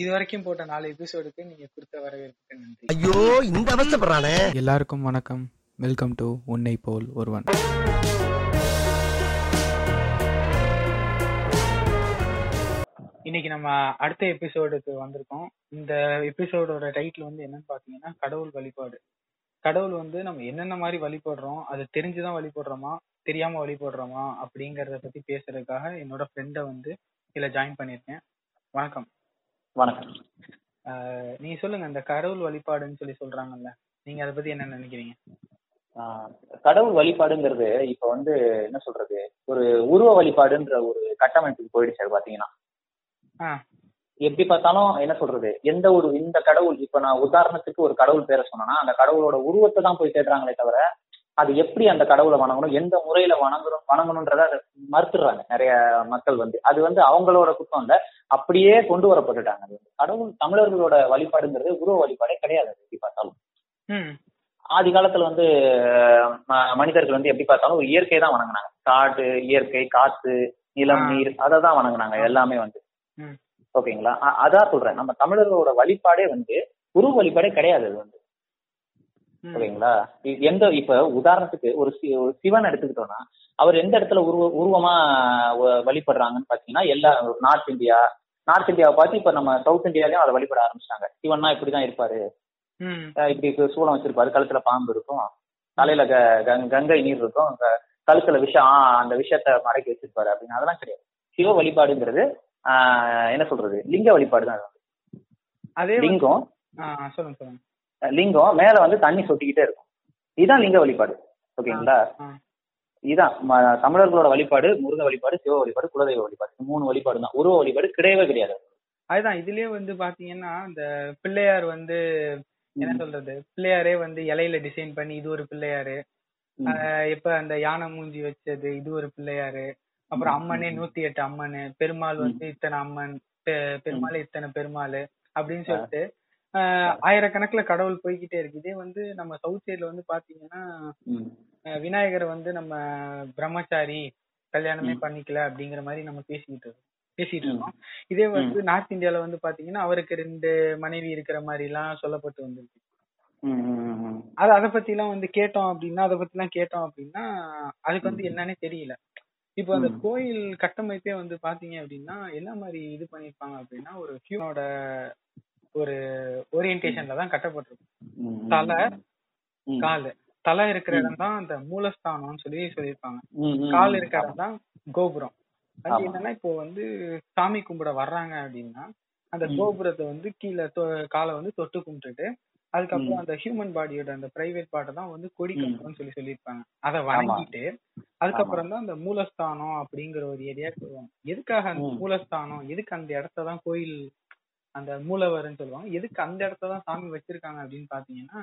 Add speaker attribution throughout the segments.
Speaker 1: இது வரைக்கும் போட்ட நாலு எபிசோடுக்கு நீங்க கொடுத்த வரவேற்புக்கு நன்றி.
Speaker 2: ஐயோ இந்த அவஸ்தைப்படுறானே.
Speaker 3: எல்லாருக்கும் வணக்கம். வெல்கம் டு உன்னை போல் ஒருவன்.
Speaker 1: இன்னைக்கு நம்ம அடுத்த எபிசோடுக்கு வந்திருக்கோம். இந்த எபிசோடோட டைட்டில் வந்து என்னன்னு பாத்தீங்கன்னா கடவுள் வழிபாடு. கடவுள் வந்து நம்ம என்னென்ன மாதிரி வழிபடுறோம் அது தெரிஞ்சுதான் வழிபடுறோமா தெரியாம வழிபடுறோமா அப்படிங்கறத பத்தி பேசுறதுக்காக என்னோட ஃப்ரெண்டை வந்து இதுல ஜாயின் பண்ணிருக்கேன் வணக்கம்.
Speaker 4: வணக்கம்.
Speaker 1: நீங்க சொல்லுங்க இந்த கடவுள் வழிபாடுன்னு சொல்லி சொல்றாங்கல்ல நீங்க அதை பத்தி என்ன நினைக்கிறீங்க?
Speaker 4: கடவுள் வழிபாடுங்கிறது இப்ப வந்து என்ன சொல்றது ஒரு உருவ வழிபாடுன்ற ஒரு கட்டமைப்புக்கு போயிடுச்சு அது பாத்தீங்கன்னா. எப்படி பார்த்தாலும் என்ன சொல்றது எந்த ஒரு இந்த கடவுள் இப்ப நான் உதாரணத்துக்கு ஒரு கடவுள் பேரை சொன்னேன்னா அந்த கடவுளோட உருவத்தை தான் போய் தேடுறாங்களே தவிர அது எப்படி அந்த கடவுளை வணங்கணும் எந்த முறையில வணங்கணும் வணங்கணுன்றத அதை மறுத்துடுறாங்க. நிறைய மக்கள் வந்து. அது வந்து அவங்களோட குற்றம் இல்ல. அப்படியே கொண்டு வரப்பட்டுட்டாங்க. அது. கடவுள் தமிழர்களோட வழிபாடுங்கிறது உருவ வழிபாடே கிடையாது எப்படி பார்த்தாலும். ஆதி காலத்துல வந்து மனிதர்கள் வந்து எப்படி பார்த்தாலும் ஒரு இயற்கை தான் வணங்குனாங்க. காடு இயற்கை காத்து நிலம். நீர் அதை தான் வணங்குனாங்க எல்லாமே வந்து. ஓகேங்களா? அதான் சொல்றேன். நம்ம தமிழர்களோட வழிபாடே வந்து உருவ வழிபாடே கிடையாது அது வந்து. இ- எந்த இப்ப உதாரணத்துக்கு ஒரு சிவன் எடுத்துக்கிட்டோம்னா அவர் எந்த இடத்துல உருவ உருவமா வழிபடுறாங்கன்னு பாத்தீங்கன்னா எல்லா நார்த் இந்தியா நார்த் இந்தியாவை பார்த்து இப்ப நம்ம சவுத் இந்தியாலயும் அதை வழிபட ஆரம்பிச்சிட்டாங்க. சிவன்னா இப்படிதான் இருப்பாரு. இப்படி சூளம் வச்சிருப்பாரு. கழுத்துல பாம்பு இருக்கும். தலையில கங்கை நீர் இருக்கும். கழுத்துல விஷம் அந்த விஷத்தை மடக்கி வச்சிருப்பாரு அப்படின்னு. அதெல்லாம் கிடையாது. சிவ வழிபாடுங்கிறது ஆஹ், என்ன சொல்றது? லிங்க வழிபாடு தான் அது. வந்து.
Speaker 1: அதே வந்து-
Speaker 4: லிங்கம்.
Speaker 1: சொல்லுங்க சொல்லுங்க.
Speaker 4: லிங்கம் மேல வந்து தண்ணி சொட்டிக்கிட்டே இருக்கும். இதுதான் லிங்க வழிபாடு. ஓகேங்களா. இதுதான் தமிழர்களோட வழிபாடு முருக வழிபாடு சிவ வழிபாடு குலதெய்வ வழிபாடு. மூணு வழிபாடு தான். உருவ வழிபாடு கிடையவே கிடையாது.
Speaker 1: அதுதான் இதுலயே வந்து பாத்தீங்கன்னா இந்த பிள்ளையார் வந்து என்ன சொல்றது? பிள்ளையாரே வந்து இலையில டிசைன் பண்ணி இது ஒரு பிள்ளையாரு. இப்ப அந்த யானை மூஞ்சி வச்சது இது ஒரு பிள்ளையாரு. அப்புறம் அம்மனே நூத்தி எட்டு அம்மனு. பெருமாள் வந்து இத்தனை அம்மன் பெருமாள் இத்தனை பெருமாள் அப்படின்னு சொல்லிட்டு ஆயிரக்கணக்குல கடவுள் போய்கிட்டே இருக்கு இதே வந்து நம்ம சவுத் சைடுல வந்து பாத்தீங்கன்னா விநாயகர் வந்து நம்ம பிரம்மச்சாரி கல்யாணமே பண்ணிக்கல அப்படிங்கிற மாதிரி நம்ம பேசிக்கிட்டு இருக்கோம் பேசிட்டு இருக்கோம். இதே வந்து நார்த் இந்தியால வந்து பாத்தீங்கன்னா அவருக்கு ரெண்டு மனைவி இருக்கிற மாதிரி எல்லாம் சொல்லப்பட்டு வந்திருக்கு. அது அதை பத்தி எல்லாம் வந்து கேட்டோம் அப்படின்னா அதை பத்தி எல்லாம் கேட்டோம் அப்படின்னா அதுக்கு வந்து என்னன்னே தெரியல. இப்போ அந்த கோயில் கட்டமைப்பே வந்து பாத்தீங்க அப்படின்னா என்ன மாதிரி இது பண்ணிருப்பாங்க அப்படின்னா ஒரு ஹியூமனோட ஒரு ஓரியன்டேஷன்ல தான் கட்டப்பட்டிருக்கும். தலை. காலு. தலை இருக்கிற இடம் தான் அந்த மூலஸ்தானம்னு சொல்லி சொல்லியிருப்பாங்க. கால். இருக்கிற இடம் தான் கோபுரம். அது. என்னன்னா இப்போ வந்து சாமி கும்பிட வர்றாங்க அப்படின்னா அந்த கோபுரத்தை வந்து கீழே காலை வந்து தொட்டு கும்பிட்டுட்டு அதுக்கப்புறம் அந்த ஹியூமன் பாடியோட அந்த பிரைவேட் பார்ட்டை தான் வந்து கொடி கம்பம்னு சொல்லி சொல்லியிருப்பாங்க. அதை வணங்கிட்டு அதுக்கப்புறம் தான் அந்த மூலஸ்தானம் அப்படிங்கிற ஒரு ஏரியாவுக்கு வருவாங்க எதுக்காக அந்த மூலஸ்தானம்? எதுக்கு அந்த இடத்த தான் கோயில் அந்த மூலவர்னு சொல்லுவாங்க. எதுக்கு அந்த இடத்த தான் சாமி வச்சிருக்காங்க அப்படின்னு பாத்தீங்கன்னா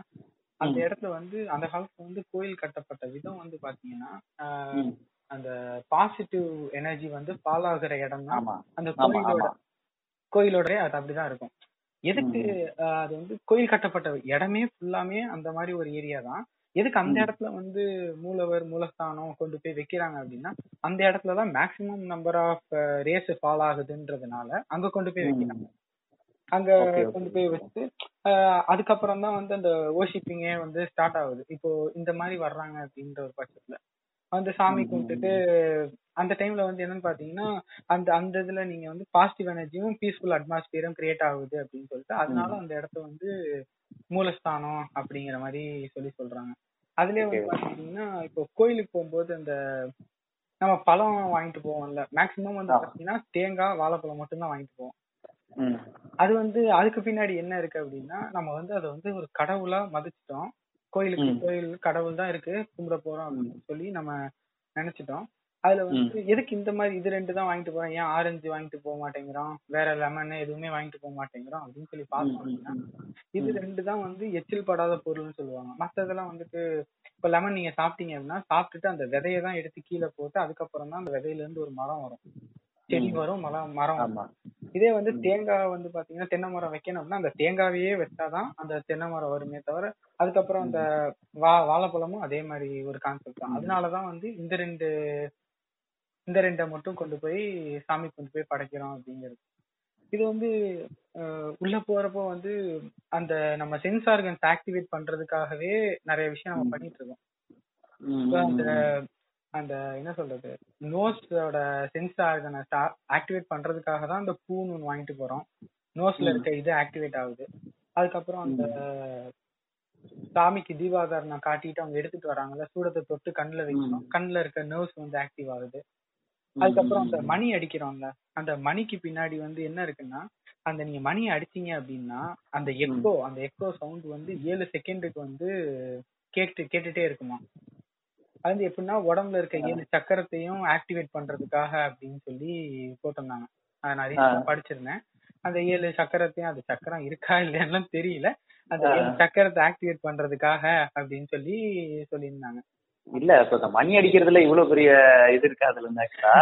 Speaker 1: அந்த இடத்துல வந்து அந்த காலத்துல வந்து கோயில் கட்டப்பட்ட விதம் வந்து பாத்தீங்கன்னா ஆஹ். அந்த பாசிட்டிவ் எனர்ஜி வந்து ஃபால் ஆகுற இடம் தான்
Speaker 4: ஆமா.
Speaker 1: அந்த கோயிலோட. கோயிலோட அது அப்படிதான் இருக்கும். எதுக்கு அது வந்து கோயில் கட்டப்பட்ட இடமே ஃபுல்லாமே அந்த மாதிரி ஒரு ஏரியா தான். எதுக்கு அந்த இடத்துல வந்து மூலவர் மூலஸ்தானம் கொண்டு போய் வைக்கிறாங்க அப்படின்னா அந்த இடத்துல தான் maximum number of rays fall ஆகுதுன்றதுனால அங்க கொண்டு போய் வைக்கிறாங்க அங்க. கொண்டு போய் வச்சு அதுக்கப்புறம் தான் வந்து அந்த ஓர்ஷிப்பிங்கே வந்து ஸ்டார்ட் ஆகுது. இப்போ இந்த மாதிரி வர்றாங்க அப்படின்ற ஒரு பட்சத்துல. வந்து சாமி கும்பிட்டுட்டு அந்த டைம்ல வந்து என்னன்னு பாத்தீங்கன்னா அந்த அந்த இதுல நீங்க வந்து பாசிட்டிவ் எனர்ஜியும் பீஸ்ஃபுல் அட்மாஸ்பியரும் கிரியேட் ஆகுது அப்படின்னு சொல்லிட்டு அதனால அந்த இடத்த வந்து மூலஸ்தானம் அப்படிங்கிற மாதிரி சொல்லி சொல்றாங்க. அதுலயே வந்து பாத்தீங்கன்னா இப்போ கோயிலுக்கு போகும்போது அந்த நம்ம பழம் வாங்கிட்டு போவோம்ல. மேக்சிமம் வந்து பாத்தீங்கன்னா தேங்காய் வாழைப்பழம் மட்டும்தான் வாங்கிட்டு போவோம். அது வந்து அதுக்கு பின்னாடி என்ன இருக்கு அப்படின்னா நம்ம வந்து அதை வந்து ஒரு கடவுளா மதிச்சிட்டோம். கோயிலுக்கு கோயில் கடவுள் தான் இருக்கு கும்பிட போறோம் அப்படின்னு சொல்லி நம்ம நினைச்சிட்டோம். அதுல வந்து எதுக்கு இந்த மாதிரி இது ரெண்டு தான் வாங்கிட்டு போறோம்? ஏன் ஆரஞ்சு வாங்கிட்டு போக மாட்டேங்கிறோம்? வேற லெமன் எதுவுமே வாங்கிட்டு போக மாட்டேங்கிறோம் அப்படின்னு சொல்லி பார்த்தோம் அப்படின்னா இது ரெண்டு தான் வந்து எச்சில் படாத பொருள்னு சொல்லுவாங்க. மத்ததெல்லாம் வந்துட்டு இப்ப லெமன் நீங்க சாப்பிட்டீங்க அப்படின்னா சாப்பிட்டுட்டு அந்த விதையை தான் எடுத்து கீழே போட்டு அதுக்கப்புறம் தான் அந்த விதையில இருந்து ஒரு மரம் வரும். செடி வரும் மரம் மரம் இதே வந்து தேங்காய் வந்து பாத்தீங்கன்னா தென்னை மரம் வைக்கணும் அப்படின்னா அந்த தேங்காவையே வச்சாதான் அந்த தென்னை மரம் வருமே தவிர அதுக்கப்புறம் அந்த வா வாழைப்பழமும் அதே மாதிரி ஒரு கான்செப்ட் தான். அதனாலதான் வந்து இந்த ரெண்டு இந்த ரெண்டை மட்டும் கொண்டு போய் சாமி கொண்டு போய் படைக்கிறோம் அப்படிங்கிறது. இது வந்து உள்ள போறப்போ வந்து அந்த நம்ம சென்ஸ் ஆர்கன்ஸ் ஆக்டிவேட் பண்றதுக்காகவே நிறைய விஷயம் நம்ம பண்ணிட்டு இருக்கோம். அந்த. அந்த என்ன சொல்றது நோஸோட சென்ஸ் ஆக்டிவேட் பண்றதுக்காக தான் அந்த பூன்னு ஒன்று வாங்கிட்டு போறோம். நோஸ்ல. இருக்க இது ஆக்டிவேட் ஆகுது. அதுக்கப்புறம் அந்த சாமிக்கு தீபாதாரணம் காட்டிட்டு அவங்க எடுத்துட்டு வராங்கல்ல சூடத்தை தொட்டு கண்ணுல வைக்கணும். கண்ணுல இருக்க நர்வ்ஸ் வந்து ஆக்டிவ் ஆகுது. அதுக்கப்புறம் அந்த மணி அடிக்கிறோம்ல அந்த மணிக்கு பின்னாடி வந்து என்ன இருக்குன்னா அந்த நீங்க மணி அடிச்சீங்க அப்படின்னா அந்த எக்கோ அந்த எக்கோ சவுண்ட் வந்து ஏழு செகண்டுக்கு வந்து கேட்டு கேட்டுட்டே இருக்குமா? அது வந்து எப்படின்னா உடம்புல இருக்க ஏழு சக்கரத்தையும் ஆக்டிவேட் பண்றதுக்காக அப்படின்னு சொல்லி போட்டிருந்தாங்க. நான் நிறைய. படிச்சிருந்தேன். அந்த ஏழு சக்கரத்தையும் அது சக்கரம் இருக்கா இல்லையான்னு தெரியல. அந்த. ஏழு சக்கரத்தை ஆக்டிவேட் பண்றதுக்காக அப்படின்னு சொல்லி சொல்லியிருந்தாங்க.
Speaker 4: இல்ல இப்ப மணி அடிக்கிறதுல இவ்வளவு பெரிய இது இந்த ஆக்சுவலா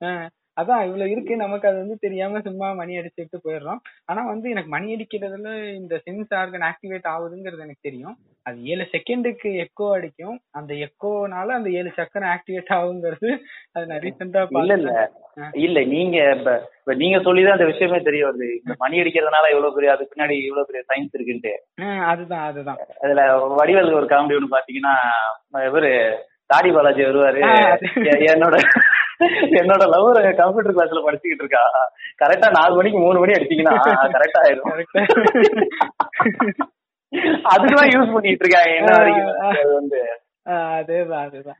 Speaker 1: ஆஹ் அதான் இவ்வளவு இருக்கு நமக்கு அது வந்து தெரியாம சும்மா மணி அடிச்சுட்டு போயிடுறோம். ஆனா வந்து எனக்கு மணி அடிக்கிறதுல இந்த சென்ஸ் ஆர்கன் ஆக்டிவேட் ஆகுதுங்கிறது எனக்கு தெரியும். அது ஏழு செகண்டுக்கு எக்கோ அடிக்கும். அந்த எக்கோனால அந்த ஏழு சக்கரம் ஆக்டிவேட் ஆகுங்கிறது அது நான் ரீசெண்டா
Speaker 4: இல்ல இல்ல. இல்ல நீங்க இப்ப நீங்க சொல்லிதான் அந்த விஷயமே தெரிய வருது. இந்த மணி அடிக்கிறதுனால இவ்வளவு பெரிய அதுக்கு பின்னாடி இவ்வளவு பெரிய சயின்ஸ் இருக்குன்ட்டு.
Speaker 1: அதுதான் அதுதான்.
Speaker 4: அதுல வடிவேல் ஒரு காமெடி ஒண்ணு பாத்தீங்கன்னா இவரு தாடி பாலாஜி வருவாரு. என்னோட என்னோட லவ் கம்ப்யூட்டர் கிளாஸ்ல படிச்சுக்கிட்டு இருக்கா. கரெக்டா நாலு மணிக்கு மூணு மணி அடிச்சீங்கன்னா கரெக்டா ஆயிரும். அதுக்குதான் யூஸ் பண்ணிட்டு இருக்காங்க என்ன வரைக்கும்? வந்து.
Speaker 1: அதேதான் அதேதான்.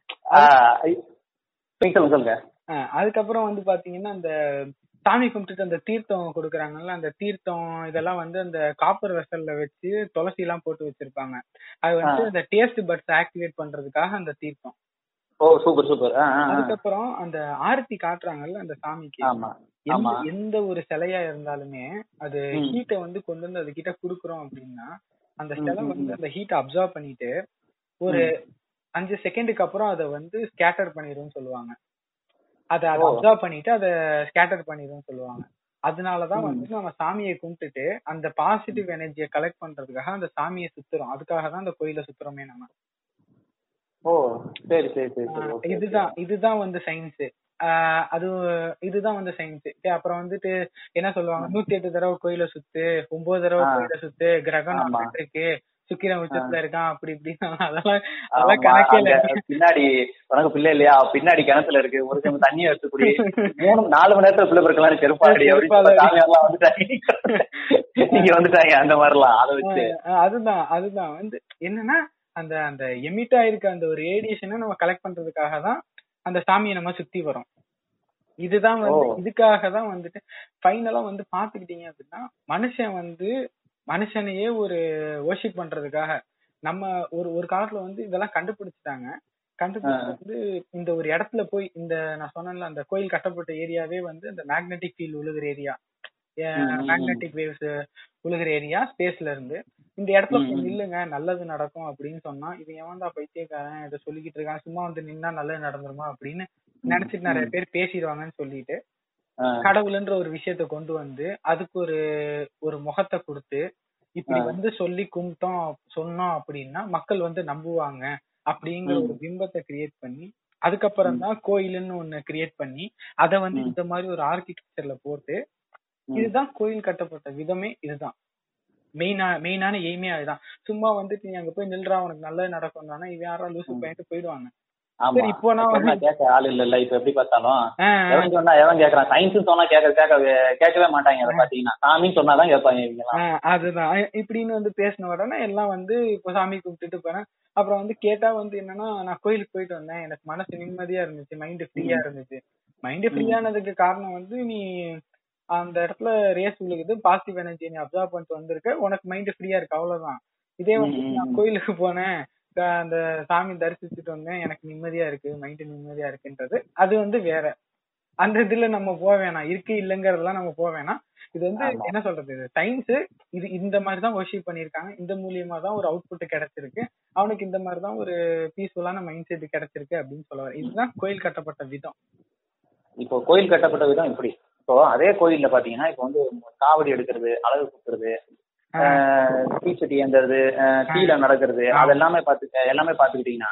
Speaker 4: சொல்லுங்க.
Speaker 1: அதுக்கப்புறம் வந்து பாத்தீங்கன்னா அந்த சாமி கும்பிட்டுட்டு அந்த தீர்த்தம் கொடுக்குறாங்கல்ல அந்த தீர்த்தம் இதெல்லாம் வந்து அந்த காப்பர் வெசல்ல வச்சு துளசி எல்லாம் போட்டு வச்சிருப்பாங்க. அது வந்து
Speaker 4: ஆ.
Speaker 1: அந்த டேஸ்ட் பட்ஸ் ஆக்டிவேட் பண்றதுக்காக அந்த தீர்த்தம்.
Speaker 4: Oh super super.
Speaker 1: அதுக்கப்புறம் அந்த ஆரத்தி காட்டுறாங்கல்ல அந்த சாமிக்கு
Speaker 4: ஆமா
Speaker 1: எந்த ஒரு சிலையா இருந்தாலுமே அது. ஹீட்டை வந்து கொண்டு வந்து அது கிட்ட குடுக்குறோம் அப்படின்னா அந்த சிலை வந்து. அந்த ஹீட்டை அப்சர்வ் பண்ணிட்டு ஒரு அஞ்சு செகண்டுக்கு அப்புறம் அதை வந்து ஸ்கேட்டர் பண்ணிடும்னு சொல்லுவாங்க அதை அதை. அப்சர்வ் பண்ணிட்டு அதை ஸ்கேட்டர் பண்ணிடும்னு சொல்லுவாங்க அதனாலதான். வந்து நம்ம சாமியை கும்பிட்டுட்டு அந்த பாசிட்டிவ் எனர்ஜியை கலெக்ட் பண்றதுக்காக அந்த சாமியை சுத்துறோம் அதுக்காக தான் அந்த கோயிலை சுத்துறோமே நம்ம
Speaker 4: ஓ சரி சரி சரி
Speaker 1: இதுதான். இதுதான் வந்து சயின்ஸ் அது இதுதான் வந்து சயின்ஸ் அப்புறம் வந்துட்டு என்ன சொல்லுவாங்க? நூத்தி எட்டு தடவை கோயில சுத்து ஒன்பது தடவை. கோயில சுத்து. நாற்பது இருக்கு சுக்கிரன் உச்சத்துல இருக்கான் அப்படி இப்படின்னு. அதெல்லாம் அதெல்லாம் கணக்கே இல்ல.
Speaker 4: பின்னாடி உனக்கு பிள்ளை இல்லையா? பின்னாடி கிணத்துல இருக்கு ஒரு சமயம் தண்ணியை எடுத்து குடி. மூணு நாலு மணி நேரத்துல பிள்ளை பிறக்கலாம் செருப்பாடி அப்படின்னு வந்துட்டாங்க. நீங்க வந்துட்டாங்க அந்த மாதிரிலாம் அதை வச்சு.
Speaker 1: அதுதான் அதுதான். வந்து என்னன்னா அந்த அந்த எமிட் ஆயிருக்க அந்த ஒரு ரேடியேஷனை நம்ம கலெக்ட் பண்றதுக்காக தான் அந்த சாமியை நம்ம சுத்தி வரோம் இதுதான் வந்து. இதுக்காக தான் வந்துட்டு ஃபைனலா வந்து பாத்துக்கிட்டீங்க அப்படின்னா மனுஷன் வந்து மனுஷனையே ஒரு worship பண்றதுக்காக நம்ம ஒரு ஒரு காலத்துல வந்து இதெல்லாம் கண்டுபிடிச்சிட்டாங்க கண்டுபிடிச்சு வந்து இந்த ஒரு இடத்துல போய் இந்த நான் சொன்னேன்ல அந்த கோயில் கட்டப்பட்ட ஏரியாவே வந்து இந்த மேக்னெட்டிக் ஃபீல்ட் உழுகுற ஏரியா. மேக்னெட்டிக் வேவ்ஸ் உழுகுற ஏரியா ஸ்பேஸ்ல இருந்து இந்த இடத்துல. நில்லுங்க நல்லது நடக்கும் அப்படின்னு சொன்னா இது எவன்டா பைத்தியக்காரன் இதை சொல்லிக்கிட்டு இருக்கான் சும்மா வந்து நின்னா நல்லது நடந்துருமா அப்படின்னு நினைச்சிட்டு நிறைய பேர் பேசிடுவாங்கன்னு சொல்லிட்டு கடவுள்ன்ற ஒரு விஷயத்த கொண்டு வந்து அதுக்கு ஒரு ஒரு முகத்தை கொடுத்து இப்படி. வந்து சொல்லி கும்பிட்டோம் சொன்னோம் அப்படின்னா மக்கள் வந்து நம்புவாங்க அப்படிங்கிற. ஒரு பிம்பத்தை கிரியேட் பண்ணி அதுக்கப்புறம் தான் கோயில்னு ஒண்ணு கிரியேட் பண்ணி அத வந்து. இந்த மாதிரி ஒரு ஆர்கிடெக்சர்ல போட்டு. இதுதான் கோயில் கட்டப்பட்ட விதமே இதுதான். மெயினா மெயினான எய்மே அதுதான். சும்மா வந்துட்டு நீ அங்க போய் நில்றா உனக்கு நல்லது நடக்கும் தானே இவன் யாரா லூசு
Speaker 4: ம்.
Speaker 1: பண்ணிட்டு போயிடுவாங்க. இப்போ
Speaker 4: கேட்க ஆள் இல்ல இப்ப எப்படி பார்த்தாலும் எவன் சொன்னா எவன் கேக்குறான் சயின்ஸ் சொன்னா கேட்க கேட்க கேட்கவே மாட்டாங்க அதை பாத்தீங்கன்னா சாமின்னு சொன்னாதான் கேட்பாங்க இவங்க
Speaker 1: அதுதான். இப்படின்னு வந்து பேசின உடனே எல்லாம் வந்து இப்போ சாமி கும்பிட்டுட்டு போறேன். அப்புறம் வந்து கேட்டா வந்து என்னன்னா நான் கோயிலுக்கு போயிட்டு வந்தேன். எனக்கு மனசு நிம்மதியா இருந்துச்சு மைண்ட் ஃப்ரீயா இருந்துச்சு. மைண்ட் ஃப்ரீயானதுக்கு காரணம் வந்து நீ அந்த இடத்துல ரேஸ் விழுகுது. பாசிட்டிவ் எனர்ஜி நீ அப்சர்வ் பண்ணிட்டு வந்திருக்க. உனக்கு மைண்ட் ஃப்ரீயா இருக்கு. அவ்வளவுதான். இதே வந்து நான். கோயிலுக்கு போனேன். அந்த சாமி தரிசிச்சுட்டு வந்தேன். எனக்கு நிம்மதியா இருக்கு. மைண்ட் நிம்மதியா இருக்குன்றது. அது வந்து வேற. அந்த இதுல நம்ம போக வேணாம். இருக்கு இல்லைங்கறதெல்லாம் நம்ம போக வேணாம். இது வந்து. என்ன சொல்றது? சயின்ஸ் இது இந்த மாதிரி தான் ஒர்ஷிப் பண்ணிருக்காங்க இந்த மூலியமா தான் ஒரு அவுட்புட் கிடைச்சிருக்கு. அவனுக்கு இந்த மாதிரி தான் ஒரு பீஸ்ஃபுல்லான மைண்ட் செட் கிடைச்சிருக்கு அப்படின்னு சொல்ல இதுதான் கோயில் கட்டப்பட்ட விதம்.
Speaker 4: இப்போ கோயில் கட்டப்பட்ட விதம் இப்படி. இப்போ அதே கோயில்ல பாத்தீங்கன்னா இப்போ வந்து காவடி எடுக்கிறது அழகு குத்துறது தீச்சட்டி ஏந்துறது தீல நடக்கிறது
Speaker 1: ஆ.
Speaker 4: அது எல்லாமே பாத்து எல்லாமே பாத்துக்கிட்டீங்கன்னா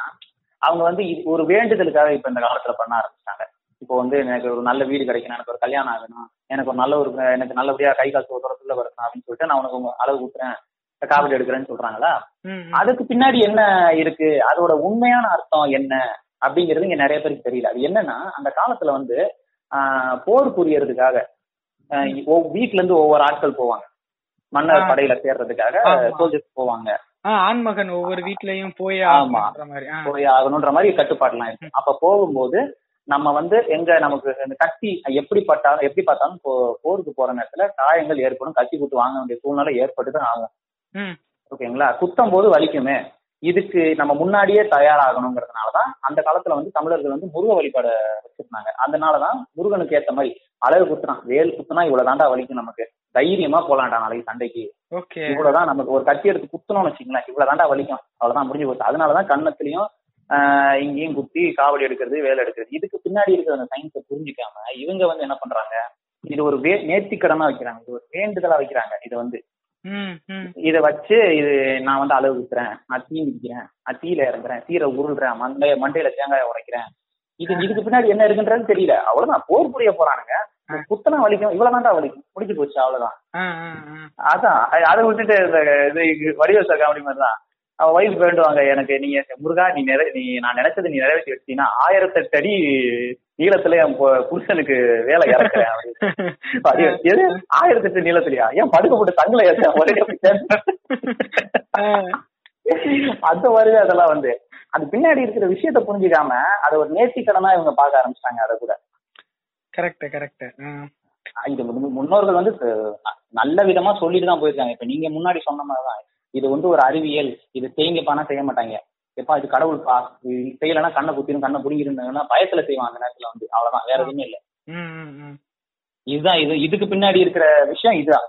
Speaker 4: அவங்க வந்து ஒரு வேண்டுதலுக்காக இப்ப இந்த காலத்துல பண்ண ஆரம்பிச்சிட்டாங்க. இப்போ வந்து எனக்கு ஒரு நல்ல வீடு கிடைக்கணும் எனக்கு ஒரு கல்யாணம் ஆகணும் எனக்கு ஒரு நல்ல ஒரு எனக்கு நல்லபடியா கை காசு தூரத்துல வரணும் அப்படின்னு சொல்லிட்டு நான் உனக்கு அளவு கொடுக்குறேன் காவடி எடுக்கிறேன்னு சொல்றாங்களா. அதுக்கு பின்னாடி என்ன இருக்கு? அதோட உண்மையான அர்த்தம் என்ன? அப்படிங்கிறது இங்க நிறைய பேருக்கு தெரியல. அது என்னன்னா அந்த காலத்துல வந்து போர் புரியறதுக்காக வீட்ல இருந்து ஒவ்வொரு ஆட்கள் போவாங்க. மன்னர். படையில சேர்றதுக்காக. சோல்ஜர்ஸ் போவாங்க.
Speaker 1: ஆண்மகன் ஒவ்வொரு வீட்லயும் போய்
Speaker 4: ஆமா. போய் ஆகணுன்ற மாதிரி கட்டுப்பாடுலாம் இருக்கு. அப்ப போகும்போது நம்ம வந்து எங்க நமக்கு இந்த கத்தி எப்படி பட்டாலும் எப்படி பார்த்தாலும் போருக்கு போற நேரத்துல காயங்கள் ஏற்படும். கத்தி குத்து வாங்க வேண்டிய சூழ்நிலை ஏற்பட்டு தான் ஆகும். ஓகேங்களா? குத்தும் போது வலிக்குமே. இதுக்கு நம்ம முன்னாடியே தயாராகணுங்கிறதுனாலதான் அந்த காலத்துல வந்து தமிழர்கள் வந்து முருக வழிபாட வச்சிருந்தாங்க. அதனாலதான் முருகனுக்கு ஏத்த மாதிரி அழகு குத்துறான். வேல் குத்துனா இவ்வளவு தாண்டா வலிக்கும் நமக்கு. தைரியமா போலாம்டா நாளைக்கு சண்டைக்கு. இவ்வளவுதான் நமக்கு ஒரு கத்தி எடுத்து குத்தணும்னு வச்சுங்களேன் இவ்வளவு தாண்டா வலிக்கும். அவ்வளவுதான் முடிஞ்சு போச்சு. அதனாலதான் கன்னத்துலயும் ஆஹ் இங்கேயும் குத்தி காவடி எடுக்கிறது வேலை எடுக்கிறது. இதுக்கு பின்னாடி இருக்கிற அந்த சயின்ஸை புரிஞ்சுக்காம இவங்க வந்து என்ன பண்றாங்க? இது ஒரு வே நேர்த்திக்கடனா வைக்கிறாங்க. இது ஒரு வேண்டுதலா வைக்கிறாங்க. இதை வந்து இதை வச்சு இது நான் வந்து அளவு வித்துறேன் நான் தீ மிதிக்கிறேன். நான் தீயில இறங்குறேன். தீரை உருள்றேன். மண்டைய மண்டையில தேங்காய உடைக்கிறேன். இது இதுக்கு பின்னாடி என்ன இருக்குன்றது தெரியல. அவ்வளவுதான். போர் புரிய போறானுங்க. குத்தனா வலிக்கும். இவ்வளவுதான்டா வலிக்கும். முடிஞ்சு போச்சு அவ்வளவுதான். அதான். அதை விட்டுட்டு இந்த இது வடிவ சார் காமெடி மாதிரி தான் அவ வைஃப் வேண்டுவாங்க எனக்கு. நீங்க முருகா நீ நிறை நீ நான் நினைச்சது நீ நிறைவேற்றி வச்சீங்கன்னா ஆயிரத்தெட்டு அடி நீளத்துல என் புருஷனுக்கு வேலை இறக்குறேன் எது? ஆயிரத்தெட்டு நீளத்துலயா? ஏன் படுக்க போட்டு தங்கல. அந்த மாதிரி அதெல்லாம் வந்து. அது பின்னாடி இருக்கிற விஷயத்த புரிஞ்சுக்காம அதை ஒரு நேர்த்திக்கடனா இவங்க பார்க்க ஆரம்பிச்சிட்டாங்க அதை கூட.
Speaker 1: கரெக்ட் கரெக்ட்
Speaker 4: இது முன்- முன்னோர்கள் வந்து நல்ல விதமா சொல்லிட்டு தான் போயிருக்காங்க. இப்ப நீங்க முன்னாடி சொன்ன மாதிரிதான். இது வந்து ஒரு அறிவியல். இது செய்யுங்கப்பானா செய்ய மாட்டாங்க. எப்பா இது கடவுள்பா இது செய்யலைன்னா கண்ணை குத்திரும் கண்ணை புடிங்கிருந்தாங்கன்னா பயத்துல செய்வாங்க அந்த நேரத்துல வந்து. அவ்வளவுதான். வேற எதுவுமே இல்ல. இதுதான் இது இதுக்கு பின்னாடி இருக்கிற விஷயம் இதுதான்.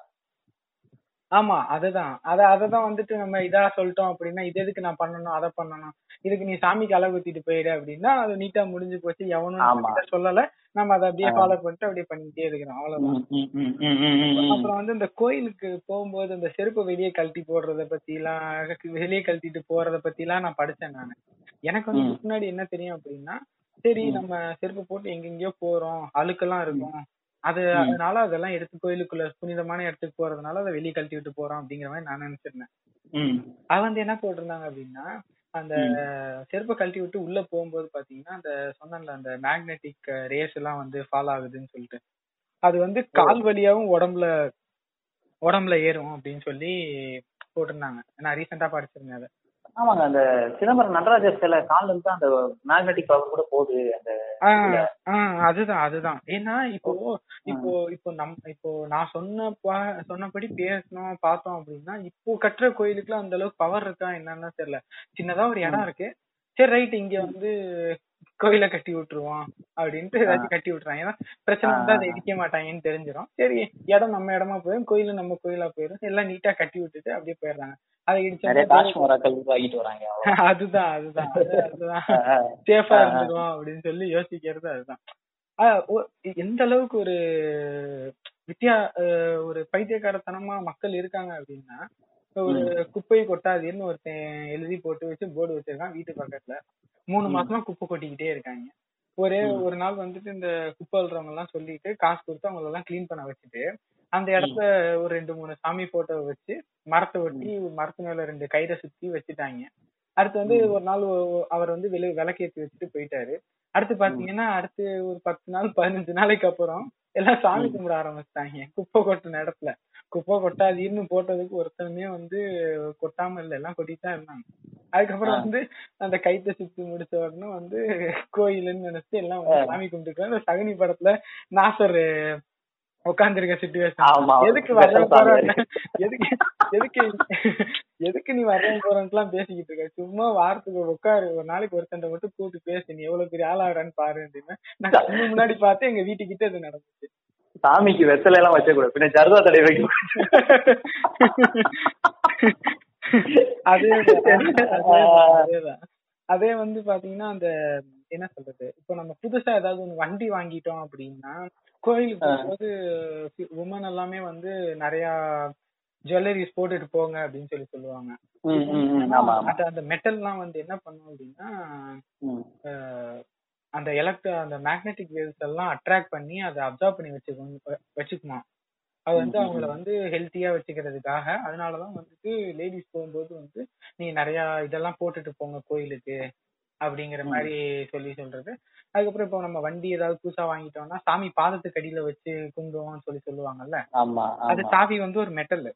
Speaker 1: ஆமா அதுதான். அத அததான் வந்துட்டு நம்ம இதா சொல்லிட்டோம் அப்படின்னா இது எதுக்கு நான் பண்ணணும் அதை பண்ணணும்? இதுக்கு நீ சாமிக்கு அளவு ஊத்திட்டு போயிடு அப்படின்னா அது நீட்டா முடிஞ்சு போச்சு. எவனும் சொல்லல. நம்ம அதை அப்படியே. ஃபாலோ பண்ணிட்டு அப்படியே பண்ணிட்டே இருக்கிறோம். அவ்வளவுதான். அப்புறம் வந்து இந்த கோயிலுக்கு போகும்போது இந்த செருப்பு வெளியே கழட்டி போடுறத பத்தி எல்லாம் வெளியே கழட்டிட்டு போறத பத்தி எல்லாம் நான் படிச்சேன் நானு. எனக்கு வந்து முன்னாடி என்ன தெரியும் அப்படின்னா சரி. நம்ம செருப்பு போட்டு எங்கெங்கயோ போறோம். அழுக்கெல்லாம் இருக்கும். அது. அதனால அதெல்லாம் எடுத்து கோயிலுக்குள்ள புனிதமான இடத்துக்கு போறதுனால அதை வெளியே கழட்டி விட்டு போறோம் அப்படிங்கிற மாதிரி நான் நினைச்சிருந்தேன். அது வந்து என்ன போட்டிருந்தாங்க அப்படின்னா அந்த செருப்பை கழட்டி விட்டு உள்ள போகும்போது பாத்தீங்கன்னா அந்த சொன்னேன்ல அந்த மேக்னெட்டிக் ரேஸ் எல்லாம் வந்து ஃபாலோ ஆகுதுன்னு சொல்லிட்டு. அது வந்து கால் வழியாவும் உடம்புல உடம்புல ஏறும் அப்படின்னு சொல்லி போட்டிருந்தாங்க. நான் ரீசெண்டா படிச்சிருந்தேன் அதை.
Speaker 4: ஆமாங்க அந்த சிதம்பரம் நடராஜர் சில கால்ல இருந்து அந்த மேக்னெட்டிக் பவர் கூட போகுது. அந்த
Speaker 1: அதுதான் அதுதான். ஏன்னா இப்போ இப்போ இப்போ நம் இப்போ நான் சொன்ன சொன்னபடி பேசணும் பார்த்தோம் அப்படின்னா இப்போ கட்டுற கோயிலுக்குலாம் அந்த அளவுக்கு பவர் இருக்கா என்னன்னு தெரியல. சின்னதா ஒரு இடம் இருக்கு. சரி ரைட் இங்க வந்து கோயிலை கட்டி விட்டுருவோம் அப்படின்ட்டு ஏதாச்சும் கட்டி விட்டுறாங்க ஏன்னா பிரச்சனை வந்து அதை இடிக்க மாட்டாங்கன்னு தெரிஞ்சிடும் சரி இடம் நம்ம இடமா போயிடும் கோயில் நம்ம கோயிலா போயிடும் எல்லாம் நீட்டா கட்டி விட்டுட்டு அப்படியே போயிடுறாங்க. அதை இடிச்சா. அதுதான் அதுதான் அது- அதுதான். சேஃபா. இருந்துருவோம் அப்படின்னு சொல்லி யோசிக்கிறது அதுதான். எந்த அளவுக்கு ஒரு வித்தியா ஒரு பைத்தியக்காரத்தனமா மக்கள் இருக்காங்க அப்படின்னா ஒரு குப்பை கொட்டாதீர்னு ஒருத்தன் எழுதி போட்டு வச்சு போர்டு வச்சிருக்கான் வீட்டு பக்கத்துல. மூணு மாசமா குப்பை கொட்டிக்கிட்டே இருக்காங்க. ஒரே ஒரு நாள் வந்துட்டு இந்த குப்பை அள்ளுறவங்க எல்லாம் சொல்லிட்டு காசு கொடுத்து அவங்கள எல்லாம் க்ளீன் பண்ண வச்சுட்டு அந்த இடத்துல ஒரு ரெண்டு மூணு சாமி போட்டோ வச்சு மரத்தை ஒட்டி மரத்து மேல ரெண்டு கயிறை சுத்தி வச்சுட்டாங்க. அடுத்து வந்து ஒரு நாள் அவர் வந்து வெளிய விளக்கேத்தி வச்சுட்டு போயிட்டாரு. அடுத்து பாத்தீங்கன்னா அடுத்து ஒரு பத்து நாள் பதினஞ்சு நாளைக்கு அப்புறம் எல்லாம் சாமி கும்பிட ஆரம்பிச்சிட்டாங்க. குப்பை கொட்டின இடத்துல. குப்பை கொட்டாதீர்னு போட்டதுக்கு ஒருத்தனுமே வந்து கொட்டாம இல்ல எல்லாம் கொட்டிட்டு தான் இருந்தாங்க. அதுக்கப்புறம் வந்து அந்த கைத்தை சுத்தி முடிச்ச உடனே வந்து கோயிலுன்னு நினைச்சு எல்லாம் சாமி கும்பிட்டுருக்காங்க அந்த சகுனி படத்துல நாசர் உட்காந்துருக்க. சுச்சுவேஷன் எதுக்கு வரேன்
Speaker 4: சாமி.
Speaker 1: போறேன் எதுக்கு எதுக்கு எதுக்கு நீ வரேன் போறேன்லாம் பேசிக்கிட்டு இருக்க. சும்மா வாரத்துக்கு உட்காரு. ஒரு நாளைக்கு ஒரு சண்டை மட்டும் கூப்பிட்டு பேசு. நீ எவ்வளவு பெரிய ஆளாகிறான்னு பாரு அப்படின்னு. நான் முன்னாடி பார்த்து எங்க வீட்டுக்கிட்ட அது நடந்துச்சு.
Speaker 4: சாமிக்கு வெத்தலை எல்லாம் வச்சக்கூடாது பின்ன ஜர்தா தடை வைக்க
Speaker 1: அதேதான் அதே வந்து பாத்தீங்கன்னா அந்த என்ன சொல்றது? இப்போ நம்ம புதுசா ஏதாவது ஒண்ணு வண்டி வாங்கிட்டோம் அப்படின்னா கோயிலுக்கு போகும்போது உமன் எல்லாமே வந்து நிறைய ஜுவல்லரிஸ் போட்டுட்டு போங்க அப்படின்னு சொல்லி சொல்லுவாங்க. அது அந்த மெட்டல்லாம் வந்து என்ன பண்ணும் அப்படின்னா அந்த எலக்ட்ரோ அந்த மேக்னெட்டிக் வேவ்ஸ் எல்லாம் அட்ராக்ட் பண்ணி அதை அப்சர்வ் பண்ணி வச்சுக்கணும் வச்சுக்குமா? அது வந்து அவங்கள வந்து ஹெல்த்தியா வச்சுக்கிறதுக்காக. அதனாலதான் வந்துட்டு லேடிஸ் போகும்போது வந்து நீ நிறைய இதெல்லாம் போட்டுட்டு போங்க கோயிலுக்கு அப்படிங்கிற மாதிரி சொல்லி சொல்றது. அதுக்கப்புறம் இப்போ நம்ம வண்டி ஏதாவது புதுசா வாங்கிட்டோம்னா சாமி பாதத்துக்கு அடியில வச்சு கும்பிடுவோம்னு சொல்லி சொல்லுவாங்கல்ல? அது சாவி வந்து ஒரு மெட்டல்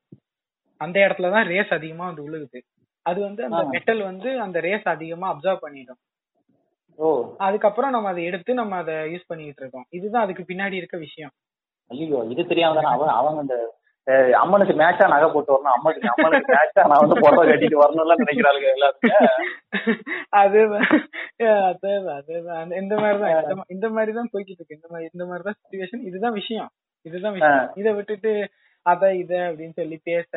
Speaker 1: அந்த இடத்துலதான் ரேஸ் அதிகமா வந்து விழுகுது அது வந்து அந்த. மெட்டல் வந்து அந்த ரேஸ் அதிகமா அப்சர்வ் பண்ணிடும்.
Speaker 4: ஓ.
Speaker 1: அதுக்கப்புறம் நம்ம அதை எடுத்து நம்ம அதை யூஸ் பண்ணிட்டு இருக்கோம். இதுதான் அதுக்கு பின்னாடி இருக்க விஷயம்.
Speaker 4: ஐயோ இது தெரியாம தானே அவன் அவங்க அஹ், அம்மனுக்கு மேட்சா நகை போட்டு வரணும். அம்மனுக்கு அம்மனுக்கு மேட்சா நான் வந்து புடவை கட்டிட்டு
Speaker 1: அதேதான் அதேதான் அந்த- இந்த மாதிரிதான் இந்த மாதிரிதான் போய்கிட்டு இருக்கு. இந்த மாதிரி இந்த மாதிரிதான் சுச்சுவேஷன் இதுதான் விஷயம். இதுதான் விஷயம். இதை விட்டுட்டு அத இத அப்படின்னு சொல்லி பேச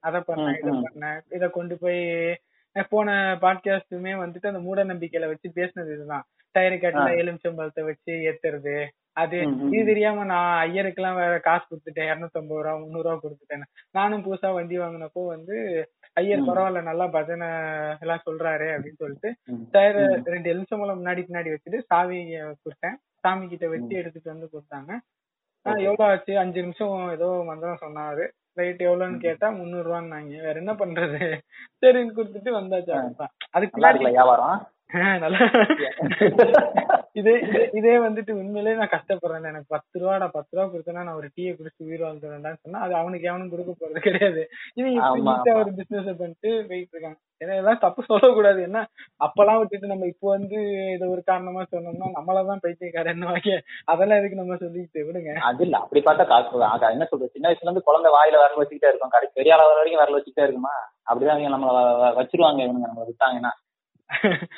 Speaker 1: அத பண்ண இத. பண்ண இத கொண்டு போய் போன பாட்காஸ்டுமே வந்துட்டு அந்த மூட நம்பிக்கையில வச்சு பேசினது இதுதான். டயரு கட்டில எலுமிச்சம்பழத்தை வச்சு ஏத்துறது அது. இது தெரியாம நான் ஐயருக்கெல்லாம் வேற காசு கொடுத்துட்டேன் இருநூத்தம்பது ரூபா முந்நூறு ரூபா கொடுத்துட்டேன் நானும் புதுசா வண்டி வாங்கினப்போ வந்து ஐயர். பரவாயில்ல நல்லா பஜனை எல்லாம் சொல்றாரு அப்படின்னு சொல்லிட்டு. டயர். ரெண்டு எலுமிச்சம்பழம் முன்னாடி பின்னாடி வச்சுட்டு சாவி கொடுத்தேன். சாமி கிட்ட வச்சு எடுத்துட்டு வந்து கொடுத்தாங்க. எவ்வளவு ஆச்சு? அஞ்சு நிமிஷம் ஏதோ மந்திரம் சொன்னாரு. ரைட் எவ்வளவுன்னு கேட்டா முந்நூறு ரூபான்னாங்க வேற என்ன பண்றது? சரின்னு கொடுத்துட்டு வந்தாச்சு. அதுக்கு
Speaker 4: நல்லா வியாபாரம்?
Speaker 1: நல்லா இதே இதே- வந்துட்டு உண்மையிலேயே நான் கஷ்டப்படுறேன் எனக்கு பத்து ரூபாடா பத்து ரூபா கொடுத்தனா நான் ஒரு டீயை குடிச்சு உயிர் வாழ்ந்துறேன்டான்னு சொன்னா அது அவனுக்கு எவனும் கொடுக்க போறது கிடையாது.
Speaker 4: ஆமா.
Speaker 1: ஒரு பிசினஸ் பண்ணிட்டு போயிட்டு இருக்காங்க ஏன்னா இதெல்லாம் தப்பு சொல்லக்கூடாது. என்ன அப்பெல்லாம் விட்டுட்டு நம்ம இப்போ வந்து இதை ஒரு காரணமா சொன்னோம்னா நம்மளதான் பைத்தியக்காரன் வாங்க அதெல்லாம் எதுக்கு நம்ம சொல்லிக்கிட்டு விடுங்க.
Speaker 4: அது இல்ல. அப்படி பார்த்தா காசு என்ன சொல்றது? சின்ன வயசுல இருந்து குழந்தை வாயில விரல் வச்சுக்கிட்டே இருக்கும். கடைசி பெரிய அளவு வரைக்கும் விரல் வச்சுக்கிட்டே இருக்குமா? அப்படிதான் இவங்க நம்மள வச்சிருவாங்க இவனுங்க. நம்மள விட்டாங்கன்னா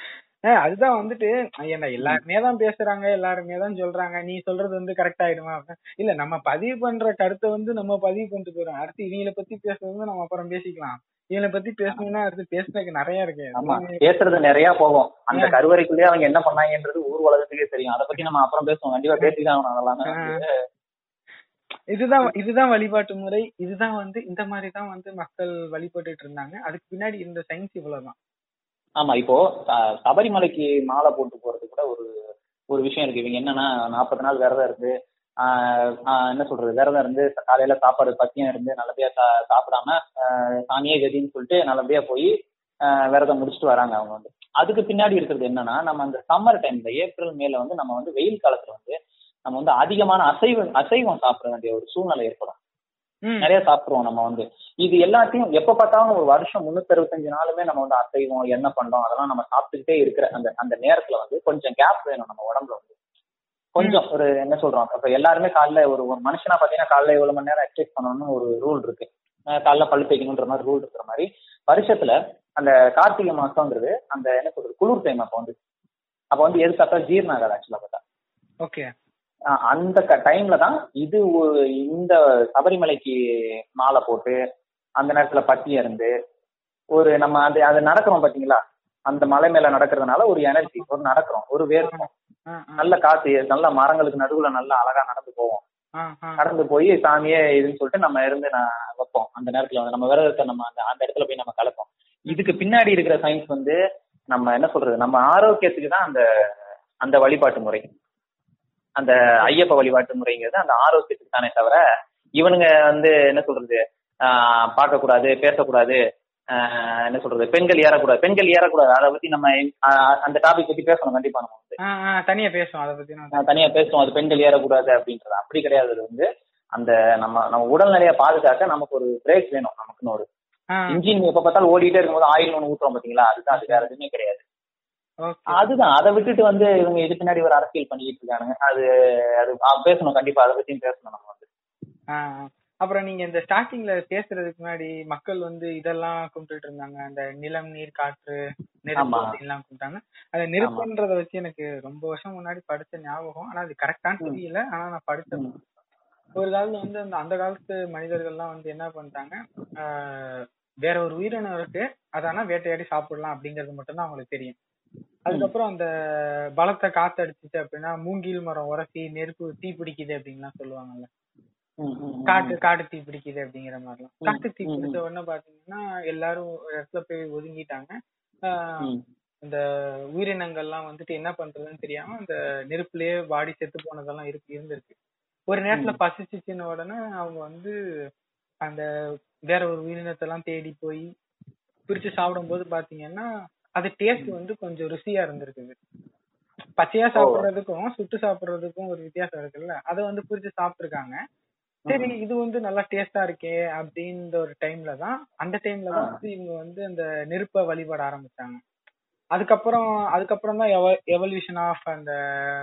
Speaker 1: அதுதான் வந்துட்டு ஏன்னா எல்லாருமே தான் பேசுறாங்க எல்லாருமே தான் சொல்றாங்க நீ சொல்றது வந்து கரெக்ட் ஆயிடுமா. இல்ல நம்ம பதிவு பண்ற கருத்தை வந்து நம்ம பதிவு பண்ணிட்டு போறோம் அடுத்து இவங்கள பத்தி பேசுறது வந்து நம்ம அப்புறம் பேசிக்கலாம். இவங்கள பத்தி பேசணும்னா அடுத்து பேசுறதுக்கு நிறைய இருக்கு.
Speaker 4: ஆமா பேசுறது நிறைய போகும். அந்த கருவறைக்குள்ளேயே அவங்க என்ன பண்ணாங்கன்றது ஊர் உலகத்துக்கே தெரியும். அதை பத்தி நம்ம அப்புறம் பேசுவோம். கண்டிப்பா பேசிதான் அதெல்லாம்.
Speaker 1: இதுதான் இதுதான் வழிபாட்டு முறை. இதுதான் வந்து இந்த மாதிரி தான் வந்து மக்கள் வழிபட்டுட்டு இருந்தாங்க. அதுக்கு பின்னாடி இருந்த சயின்ஸ் இவ்வளவுதான்.
Speaker 4: ஆமா இப்போ சபரிமலைக்கு மாலை போட்டு போறது கூட ஒரு ஒரு விஷயம் இருக்கு. இவங்க என்னன்னா நாற்பது நாள் விரதம் இருந்து என்ன சொல்றது? விரதம் இருந்து காலையில சாப்பாடு பத்தியம் இருந்து நல்லபடியா சா- சாப்பிடாம சாமியே கதின்னு சொல்லிட்டு நல்லபடியா போய் விரதம் முடிச்சுட்டு வராங்க அவங்க வந்து. அதுக்கு பின்னாடி இருக்கிறது என்னன்னா நம்ம அந்த சம்மர் டைம்ல ஏப்ரல் மேல வந்து நம்ம வந்து வெயில் காலத்துல வந்து நம்ம வந்து அதிகமான அசைவம் அசைவம் சாப்பிட வேண்டிய ஒரு சூழ்நிலை ஏற்படும். நிறைய சாப்பிடுவோம் நம்ம வந்து. இது எல்லாத்தையும் எப்ப பார்த்தாலும் ஒரு வருஷம் முன்னூத்தி அறுபத்தஞ்சு நாளுமே நம்ம வந்து அசைவம் என்ன பண்றோம் அதெல்லாம் நம்ம சாப்பிட்டுக்கிட்டே இருக்கிற அந்த அந்த நேரத்துல வந்து கொஞ்சம் கேப் வேணும் நம்ம உடம்புல வந்து. கொஞ்சம் ஒரு என்ன சொல்றோம் இப்ப எல்லாருமே காலைல ஒரு ஒரு மனுஷனா பாத்தீங்கன்னா காலைல இவ்வளவு மணி நேரம் எக்ஸசைஸ் பண்ணணும்னு ஒரு ரூல் இருக்கு. காலைல பல்லு தேய்க்கணுன்ற மாதிரி ரூல் இருக்கிற மாதிரி. வருஷத்துல அந்த கார்த்திகை மாசம்ங்கிறது அந்த என்ன சொல்றது குளிர் டைம் அப்போ வந்து. அப்போ வந்து எது சாப்பிட்டா ஜீரணம் ஆகாது ஆக்சுவலா பார்த்தா.
Speaker 1: ஓகே
Speaker 4: அந்த டைம்ல தான் இது இந்த சபரிமலைக்கு மாலை போட்டு அந்த நேரத்துல பத்தி இருந்து ஒரு நம்ம அது அது நடக்கிறோம் பாத்தீங்களா? அந்த மலை மேல நடக்கிறதுனால ஒரு எனர்ஜி ஒரு நடக்கிறோம் ஒரு வேர்க்கும். நல்ல காத்து நல்ல மரங்களுக்கு நடுவுல நல்லா அழகா நடந்து போவோம். நடந்து போய் சாமியே இதுன்னு சொல்லிட்டு நம்ம இருந்து நான் வைப்போம். அந்த நேரத்துல வந்து நம்ம விரதத்தை நம்ம அந்த அந்த இடத்துல போய் நம்ம கலப்போம். இதுக்கு பின்னாடி இருக்கிற சயின்ஸ் வந்து நம்ம என்ன சொல்றது? நம்ம ஆரோக்கியத்துக்கு தான் அந்த அந்த வழிபாட்டு முறை. அந்த ஐயப்ப வழிபாட்டு முறைங்கிறது அந்த ஆரோக்கியத்துக்கு தானே தவிர இவனுங்க வந்து என்ன சொல்றது? ஆஹ் பார்க்கக்கூடாது பேசக்கூடாது. என்ன சொல்றது? பெண்கள் ஏறக்கூடாது. பெண்கள் ஏறக்கூடாது. அதை பத்தி நம்ம அந்த டாபிக் பத்தி பேசணும். கண்டிப்பா நம்ம வந்து.
Speaker 1: தனியா பேசுவோம். அதை பத்தி
Speaker 4: தனியா பேசுவோம். அது பெண்கள் ஏறக்கூடாது அப்படின்றது. அப்படி கிடையாது. அது வந்து அந்த நம்ம நம்ம உடல்நிலையை பாதுகாக்க நமக்கு ஒரு பிரேக் வேணும். நமக்குன்னு ஒரு இன்ஜின் எப்ப பார்த்தாலும் ஓடிட்டே இருக்கும்போது ஆயில் ஒன்று ஊத்துறோம் பாத்தீங்களா? அதுதான் அது வேற எதுவுமே கிடையாது. அதுதான். அதை விட்டுட்டு வந்து இவங்க இது பின்னாடி ஒரு அரசியல் பண்ணிக்கிட்டு இருக்கானுங்க. அது அது பேசணும். கண்டிப்பா அதை பத்தியும் பேசணும் நம்ம வந்து.
Speaker 1: அப்புறம் நீங்க இந்த ஸ்டார்டிங்ல பேசுறதுக்கு முன்னாடி மக்கள் வந்து இதெல்லாம் கும்பிட்டுட்டு இருந்தாங்க. அந்த நிலம் நீர் காற்று நெருப்பு. அப்படின்லாம் கும்பிட்டாங்க. அந்த நெருப்புன்றத வச்சு எனக்கு ரொம்ப வருஷம் முன்னாடி படிச்ச ஞாபகம். ஆனா அது கரெக்டான்னு தெரியல ஆனா நான் படிச்சேன். ஒரு காலத்துல வந்து அந்த அந்த காலத்து மனிதர்கள்லாம் வந்து என்ன பண்ணிட்டாங்க? வேற ஒரு உயிரினம் இருக்கு. அதானா வேட்டையாடி சாப்பிடலாம் அப்படிங்கிறது மட்டும்தான் அவங்களுக்கு தெரியும். அதுக்கப்புறம் அந்த பலத்தை காத்தடிச்சிச்சு அப்படின்னா மூங்கில் மரம் உரசி நெருப்பு தீ பிடிக்குது அப்படின்லாம் சொல்லுவாங்கல்ல. காட்டு காட்டு தீ பிடிக்குது அப்படிங்கிற மாதிரிலாம். காட்டு தீ பிடிச்ச உடனே பாத்தீங்கன்னா எல்லாரும் ஒரு இடத்துல போய் ஒதுங்கிட்டாங்க. ஆஹ். இந்த உயிரினங்கள்லாம் வந்துட்டு என்ன பண்றதுன்னு தெரியாம அந்த நெருப்புலயே வாடி செத்து போனதெல்லாம் இருக்கு இருந்திருக்கு. ஒரு நேரத்துல பசிச்சுச்சின்ன உடனே அவங்க வந்து அந்த வேற ஒரு உயிரினத்தை எல்லாம் தேடி போய் பிரிச்சு சாப்பிடும்போது பாத்தீங்கன்னா அது டேஸ்ட் வந்து கொஞ்சம் ருசியா இருந்திருக்குது. பச்சையா சாப்பிடுறதுக்கும் சுட்டு சாப்பிடுறதுக்கும் ஒரு வித்தியாசம் இருக்குல்ல? அதை வந்து பிரிச்சு சாப்பிட்டுருக்காங்க. சரி இது வந்து நல்லா டேஸ்டா இருக்கே அப்படின்ற ஒரு டைம்ல தான் அந்த டைம்ல தான் வந்து இவங்க வந்து அந்த நெருப்பை வழிபட ஆரம்பிச்சாங்க. அதுக்கப்புறம் அதுக்கப்புறம் தான் எவல்யூஷன் ஆஃப் அந்த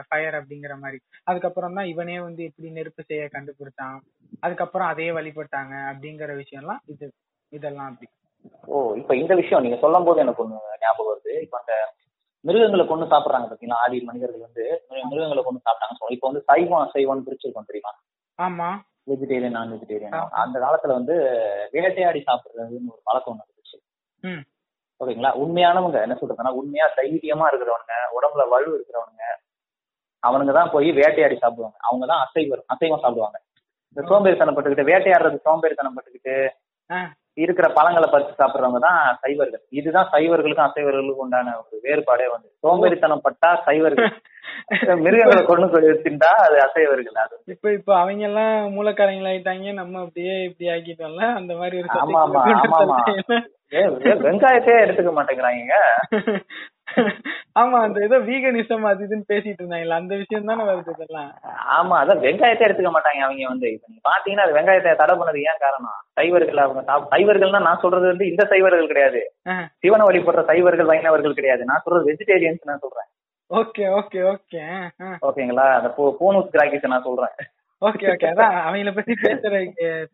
Speaker 1: ஃபயர் அப்படிங்கிற மாதிரி. அதுக்கப்புறம் தான் இவனே வந்து எப்படி நெருப்பு செய்ய கண்டுபிடிச்சான். அதுக்கப்புறம் அதே வழிபட்டாங்க அப்படிங்கிற விஷயம்லாம் இது இதெல்லாம் அப்படி.
Speaker 4: ஓ இப்ப இந்த விஷயம் நீங்க சொல்லும் போது எனக்கு ஒண்ணு ஞாபகம் வருது. இப்ப அந்த மிருகங்களை கொண்டு சாப்பிடுறாங்க பாத்தீங்களா? ஆதி மனிதர்கள் வந்து மிரு- மிருகங்களை கொண்டு சாப்பிட்டாங்க இப்போ வந்து சைவம் அசைவம் பிரிச்சிருக்கோம் தெரியுமா?
Speaker 1: ஆமா.
Speaker 4: வெஜிடேரியன் நான் வெஜிடேரியன். அந்த காலத்துல வந்து வேட்டையாடி சாப்பிடுறதுன்னு ஒரு பழக்கம் இருந்துச்சு.
Speaker 1: ம்.
Speaker 4: ஓகேங்களா? உண்மையானவங்க என்ன சொல்றதுன்னா உண்மையா தைரியமா இருக்கிறவனுங்க உடம்புல வலு இருக்கிறவனுங்க அவனுங்க தான் போய் வேட்டையாடி சாப்பிடுவாங்க. அவங்க தான் அசைவர் அசைவம் சாப்பிடுவாங்க. இந்த சோம்பேறித்தனம் பட்டுக்கிட்டு வேட்டையாடுறது சோம்பேறித்தனம் பட்டுக்கிட்டு இருக்கிற பழங்களை பறிச்சு சாப்பிடுறவங்க தான் சைவர்கள். இதுதான் சைவர்களுக்கும் அசைவர்களுக்கும் உண்டான ஒரு வேறுபாடே வந்து. சோம்பேறித்தனம் பட்டா சைவர்கள். மிருகங்களை கொண்டு போய் திண்டா அது அசைவர்கள். அது
Speaker 1: இப்ப இப்ப அவங்க எல்லாம் மூலக்காரங்களா ஆயிட்டாங்க நம்ம அப்படியே இப்படி ஆக்கிட்டோம்ல அந்த மாதிரி ஒரு
Speaker 4: ஆமா, ஆமா, ஆமா, வெங்காயத்தையே எடுத்துக்க மாட்டேங்கிறாங்க.
Speaker 1: ஆமா அந்த ஏதோ வீகனிசம் அது இதுன்னு பேசிட்டு இருந்தாங்கல்ல அந்த விஷயம் தானே வருது இதெல்லாம்.
Speaker 4: ஆமா அதான் வெங்காயத்தை எடுத்துக்க மாட்டாங்க அவங்க வந்து. இப்ப நீங்க பாத்தீங்கன்னா அது வெங்காயத்தை தடை பண்ணது ஏன் காரணம்? சைவர்கள் அவங்க சைவர்கள்னா நான் சொல்றது வந்து இந்த சைவர்கள் கிடையாது. சிவனை வழிபடுற சைவர்கள் வைணவர்கள் கிடையாது. நான் சொல்றது வெஜிடேரியன்ஸ் நான் சொல்றேன்.
Speaker 1: ஓகே ஓகே ஓகே
Speaker 4: ஓகேங்களா? அந்த பூனூஸ் கிராக்கிஸ் நான் சொல்றேன்.
Speaker 1: ஓகே ஓகே அதான் அவங்கள பத்தி பேசுற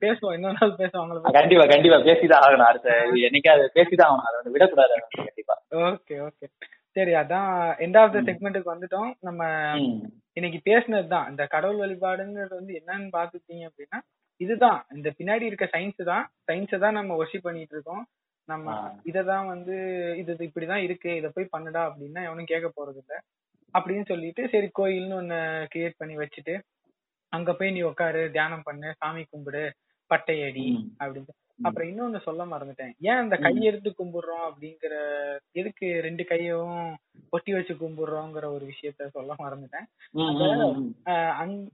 Speaker 1: பேசுவோம். இன்னொரு நாள் பேசுவோம் அவங்கள
Speaker 4: கண்டிப்பா கண்டிப்பா. பேசிதான் ஆகணும். அடுத்த என்னைக்காவது பேசிதான் ஆகணும். அதை வந்து விடக்கூடாது கண்டிப்பா.
Speaker 1: ஓகே ஓகே சரி அதான் எண்ட் ஆஃப் த செக்மெண்ட்டுக்கு வந்துட்டோம். நம்ம. இன்னைக்கு பேசினது தான் இந்த கடவுள் வழிபாடுங்கிறது வந்து என்னன்னு பாத்துட்டீங்க அப்படின்னா இதுதான். இந்த பின்னாடி இருக்க சயின்ஸ் தான். சயின்ஸை தான் நம்ம ஒர்ஷிப் பண்ணிட்டு இருக்கோம். நம்ம. இததான் வந்து இது இப்படிதான் இருக்கு. இத போய் பண்ணுடா அப்படின்னா எவனும் கேட்க போறது இல்ல அப்படின்னு சொல்லிட்டு சரி கோயில்னு ஒண்ணு கிரியேட் பண்ணி வச்சுட்டு அங்க போய் நீ உட்காரு தியானம் பண்ணு சாமி கும்பிடு பட்டை அடி
Speaker 4: ம்.
Speaker 1: அப்படின்னு அப்புறம் இன்னொன்னு சொல்ல மறந்துட்டேன். ஏன் அந்த கையெடுத்து கும்பிடுறோம் அப்படிங்கிற எதுக்கு ரெண்டு கையும் ஒட்டி வச்சு கும்பிடுறோங்கிற ஒரு விஷயத்த சொல்ல மறந்துட்டேன்.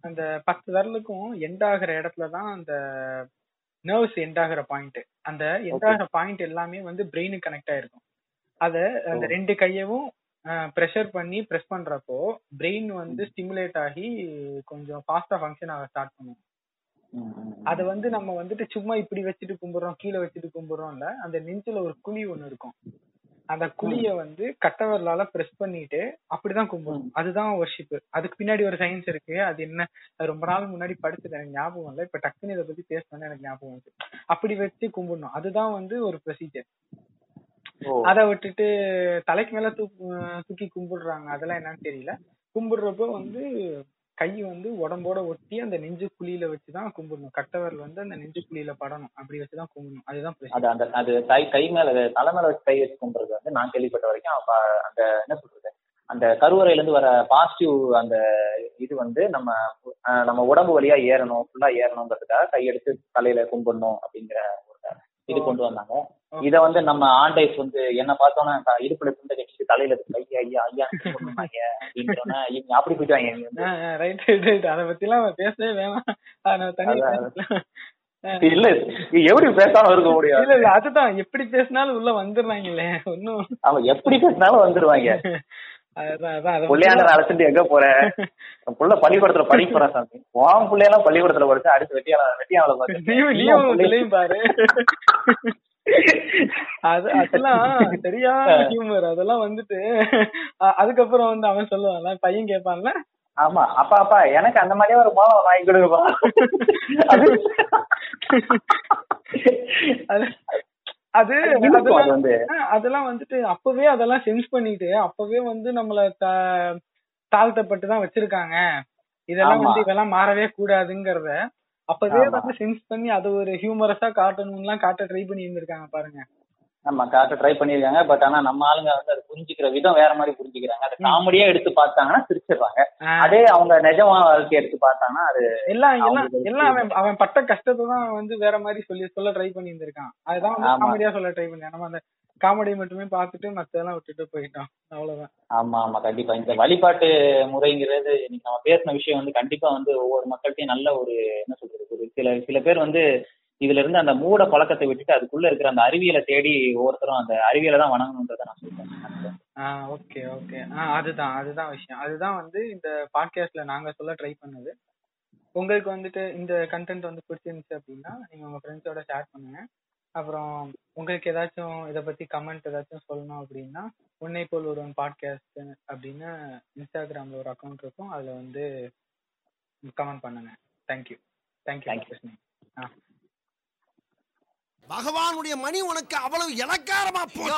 Speaker 1: அந்த பத்து விரலுக்கும் எண்ட் ஆகுற இடத்துல தான் அந்த நர்வ்ஸ் எண்ட் ஆகுற பாயிண்ட் அந்த எண்ட். ஆகுற பாயிண்ட் எல்லாமே வந்து பிரெயினுக்கு கனெக்ட் ஆயிருக்கும். அத அந்த. ரெண்டு கையவும் ப்ரெஷர் பண்ணி ப்ரெஸ் பண்றப்போ பிரெயின் வந்து ஸ்டிமுலேட் ஆகி கொஞ்சம் ஃபாஸ்டா ஃபங்க்ஷன் ஆக ஸ்டார்ட் பண்ணும். அது வந்து நம்ம வந்துட்டு சும்மா இப்படி வச்சுட்டு கும்பிடுறோம் கீழே வச்சுட்டு கும்பிடுறோம்ல அந்த நெஞ்சில ஒரு குழி ஒண்ணு இருக்கும். அந்த குழிய வந்து கட்டவரலால பிரஸ் பண்ணிட்டு அப்படிதான் கும்பிடணும் அதுதான் ஒர்ஷிப் அதுக்கு பின்னாடி ஒரு சயின்ஸ் இருக்கு. அது என்ன? ரொம்ப நாள் முன்னாடி படிச்சது எனக்கு ஞாபகம் இல்லை. இப்ப டக்குன்னு இதை பத்தி பேசணும்னு எனக்கு ஞாபகம் வந்து அப்படி வச்சு கும்பிடணும். அதுதான் வந்து ஒரு ப்ரொசீஜர். அதை விட்டுட்டு தலைக்கு மேல தூக்கு தூக்கி கும்பிடுறாங்க. அதெல்லாம் என்னன்னு தெரியல. கும்பிடுறப்போ வந்து கை வந்து உடம்போட ஒட்டி அந்த நெஞ்சு குழியில வச்சுதான் கும்பிடணும். கட்டவரல் வந்து அந்த நெஞ்சு குழியில படணும். அப்படி வச்சுதான் கும்பிடணும். அதுதான்.
Speaker 4: அது அது கை கை மேல தலை மேல வச்சு கை வச்சு கும்பிடுறது வந்து நான் கேள்விப்பட்ட வரைக்கும் அப்ப அந்த என்ன சொல்றது? அந்த கருவறையில இருந்து வர பாசிட்டிவ் அந்த இது வந்து நம்ம நம்ம உடம்பு வழியா ஏறணும் ஃபுல்லா ஏறணுங்கிறதுக்காக கையெடுத்து தலையில கும்பிடணும் அப்படிங்கிற ஒரு இது கொண்டு வந்தாங்க. இத வந்து நம்ம ஆண்டைஸ் வந்து என்ன பார்த்தோன்னா இடுப்புல துண்டை கட்டிட்டு தலையில ஐயா ஐயா கும்பிடுவாங்க அப்படின்றோன்னா இவங்க அப்படி போயிட்டாங்க
Speaker 1: ரைட் ரைட் ரைட் அதை பத்தி எல்லாம் பேசவே வேணாம்.
Speaker 4: இல்ல எப்படி பேசாம இருக்க முடியாது
Speaker 1: இல்ல இல்ல அதுதான். எப்படி பேசினாலும் உள்ள வந்துடுறாங்களே. ஒன்னும்
Speaker 4: அவங்க எப்படி பேசினாலும் வந்துருவாங்க புள்ளையாண்டர் அழைச்சிட்டு எங்க போற? புள்ள பள்ளிக்கூடத்துல படிக்க போறான் சாமி. உன் பிள்ளையெல்லாம் பள்ளிக்கூடத்துல படிச்சு அடுத்து வெட்டியால வெட்டியாவல
Speaker 1: உங்களையும் பாரு. அது அதெல்லாம் சரியான ஹியூமர் அதெல்லாம் வந்துட்டு அதுக்கப்புறம் வந்து அவன் சொல்லுவான்ல பையன் கேட்பான்ல.
Speaker 4: ஆமா. அப்பா அப்பா எனக்கு அந்த மாதிரியே ஒரு மோளம் வாங்கி கொடுங்கப்பா. அது
Speaker 1: அதெல்லாம்
Speaker 4: வந்து
Speaker 1: ஆ, அதெல்லாம் வந்துட்டு அப்பவே அதெல்லாம் சென்ஸ் பண்ணிட்டு அப்பவே வந்து நம்மள தாழ்த்தப்பட்டு தான் வச்சிருக்காங்க இதெல்லாம். வந்து இதெல்லாம் மாறவே கூடாதுங்கிறத அப்பவே. வந்து சென்ஸ் பண்ணி அது ஒரு ஹியூமரஸா காட்டணும்லாம் காட்ட ட்ரை பண்ணி இருந்திருக்காங்க பாருங்க
Speaker 4: நம்ம காட்ட ட்ரை பண்ணிருக்காங்க பட் ஆனா நம்ம ஆளுங்க வந்து அது புரிஞ்சுக்கிற விதம் வேற மாதிரி புரிஞ்சுக்கிறாங்க. அதை காமெடியா எடுத்து பார்த்தாங்கன்னா சிரிச்சிடுறாங்க அதே அவங்க நிஜமா வாழ்க்கை எடுத்து பார்த்தாங்கன்னா அது
Speaker 1: எல்லாம் எல்லாம் எல்லாம் அவன் பட்ட கஷ்டத்தை தான் வந்து வேற மாதிரி சொல்லி சொல்ல ட்ரை பண்ணி இருந்திருக்கான் அதுதான் வந்து
Speaker 4: ஆமா.
Speaker 1: காமெடியா சொல்ல ட்ரை பண்ணி நம்ம அந்த காமெடி மட்டுமே பார்த்துட்டு மத்ததெல்லாம் விட்டுட்டு போயிட்டோம். அவ்வளவுதான்.
Speaker 4: ஆமா ஆமா கண்டிப்பா. இந்த வழிபாட்டு முறைங்கிறது இன்னைக்கு நம்ம பேசின விஷயம் வந்து கண்டிப்பா வந்து ஒவ்வொரு மக்கள்கிட்டயும் நல்ல ஒரு என்ன சொல்றது ஒரு சில சில பேர் வந்து இதுல இருந்து அந்த மூட பழக்கத்தை விட்டுட்டு அதுக்குள்ள இருக்கிற அந்த அறிவியலை தேடி ஒவ்வொருத்தரும் அந்த அறிவியலை தான் வணங்கணுன்றதை நான் சொல்றேன்.
Speaker 1: Okay okay. ஆஹ் அதுதான் அதுதான் விஷயம். அதுதான் வந்து இந்த பாட்காஸ்ட்ல நாங்க சொல்ல ட்ரை பண்ணது. உங்களுக்கு வந்துட்டு இந்த கண்டென்ட் வந்து பிடிச்சிருந்துச்சு அப்படின்னா நீங்க உங்க ஃப்ரெண்ட்ஸோட ஷேர் பண்ணுங்க. அப்புறம் உங்களுக்கு ஏதாச்சும் இதை பத்தி கமெண்ட் ஏதாச்சும் சொல்லணும் அப்படின்னா உன்னை போல் ஒருவன் பாட்காஸ்ட் அப்படின்னு இன்ஸ்டாகிராம்ல ஒரு அக்கௌண்ட் இருக்கும். அதுல வந்து கமெண்ட் பண்ணுங்க. Thank you thank
Speaker 4: you.
Speaker 1: ஆ.
Speaker 2: பகவானுடைய மணி உனக்கு அவ்வளவு இலக்காரமா போச்சு.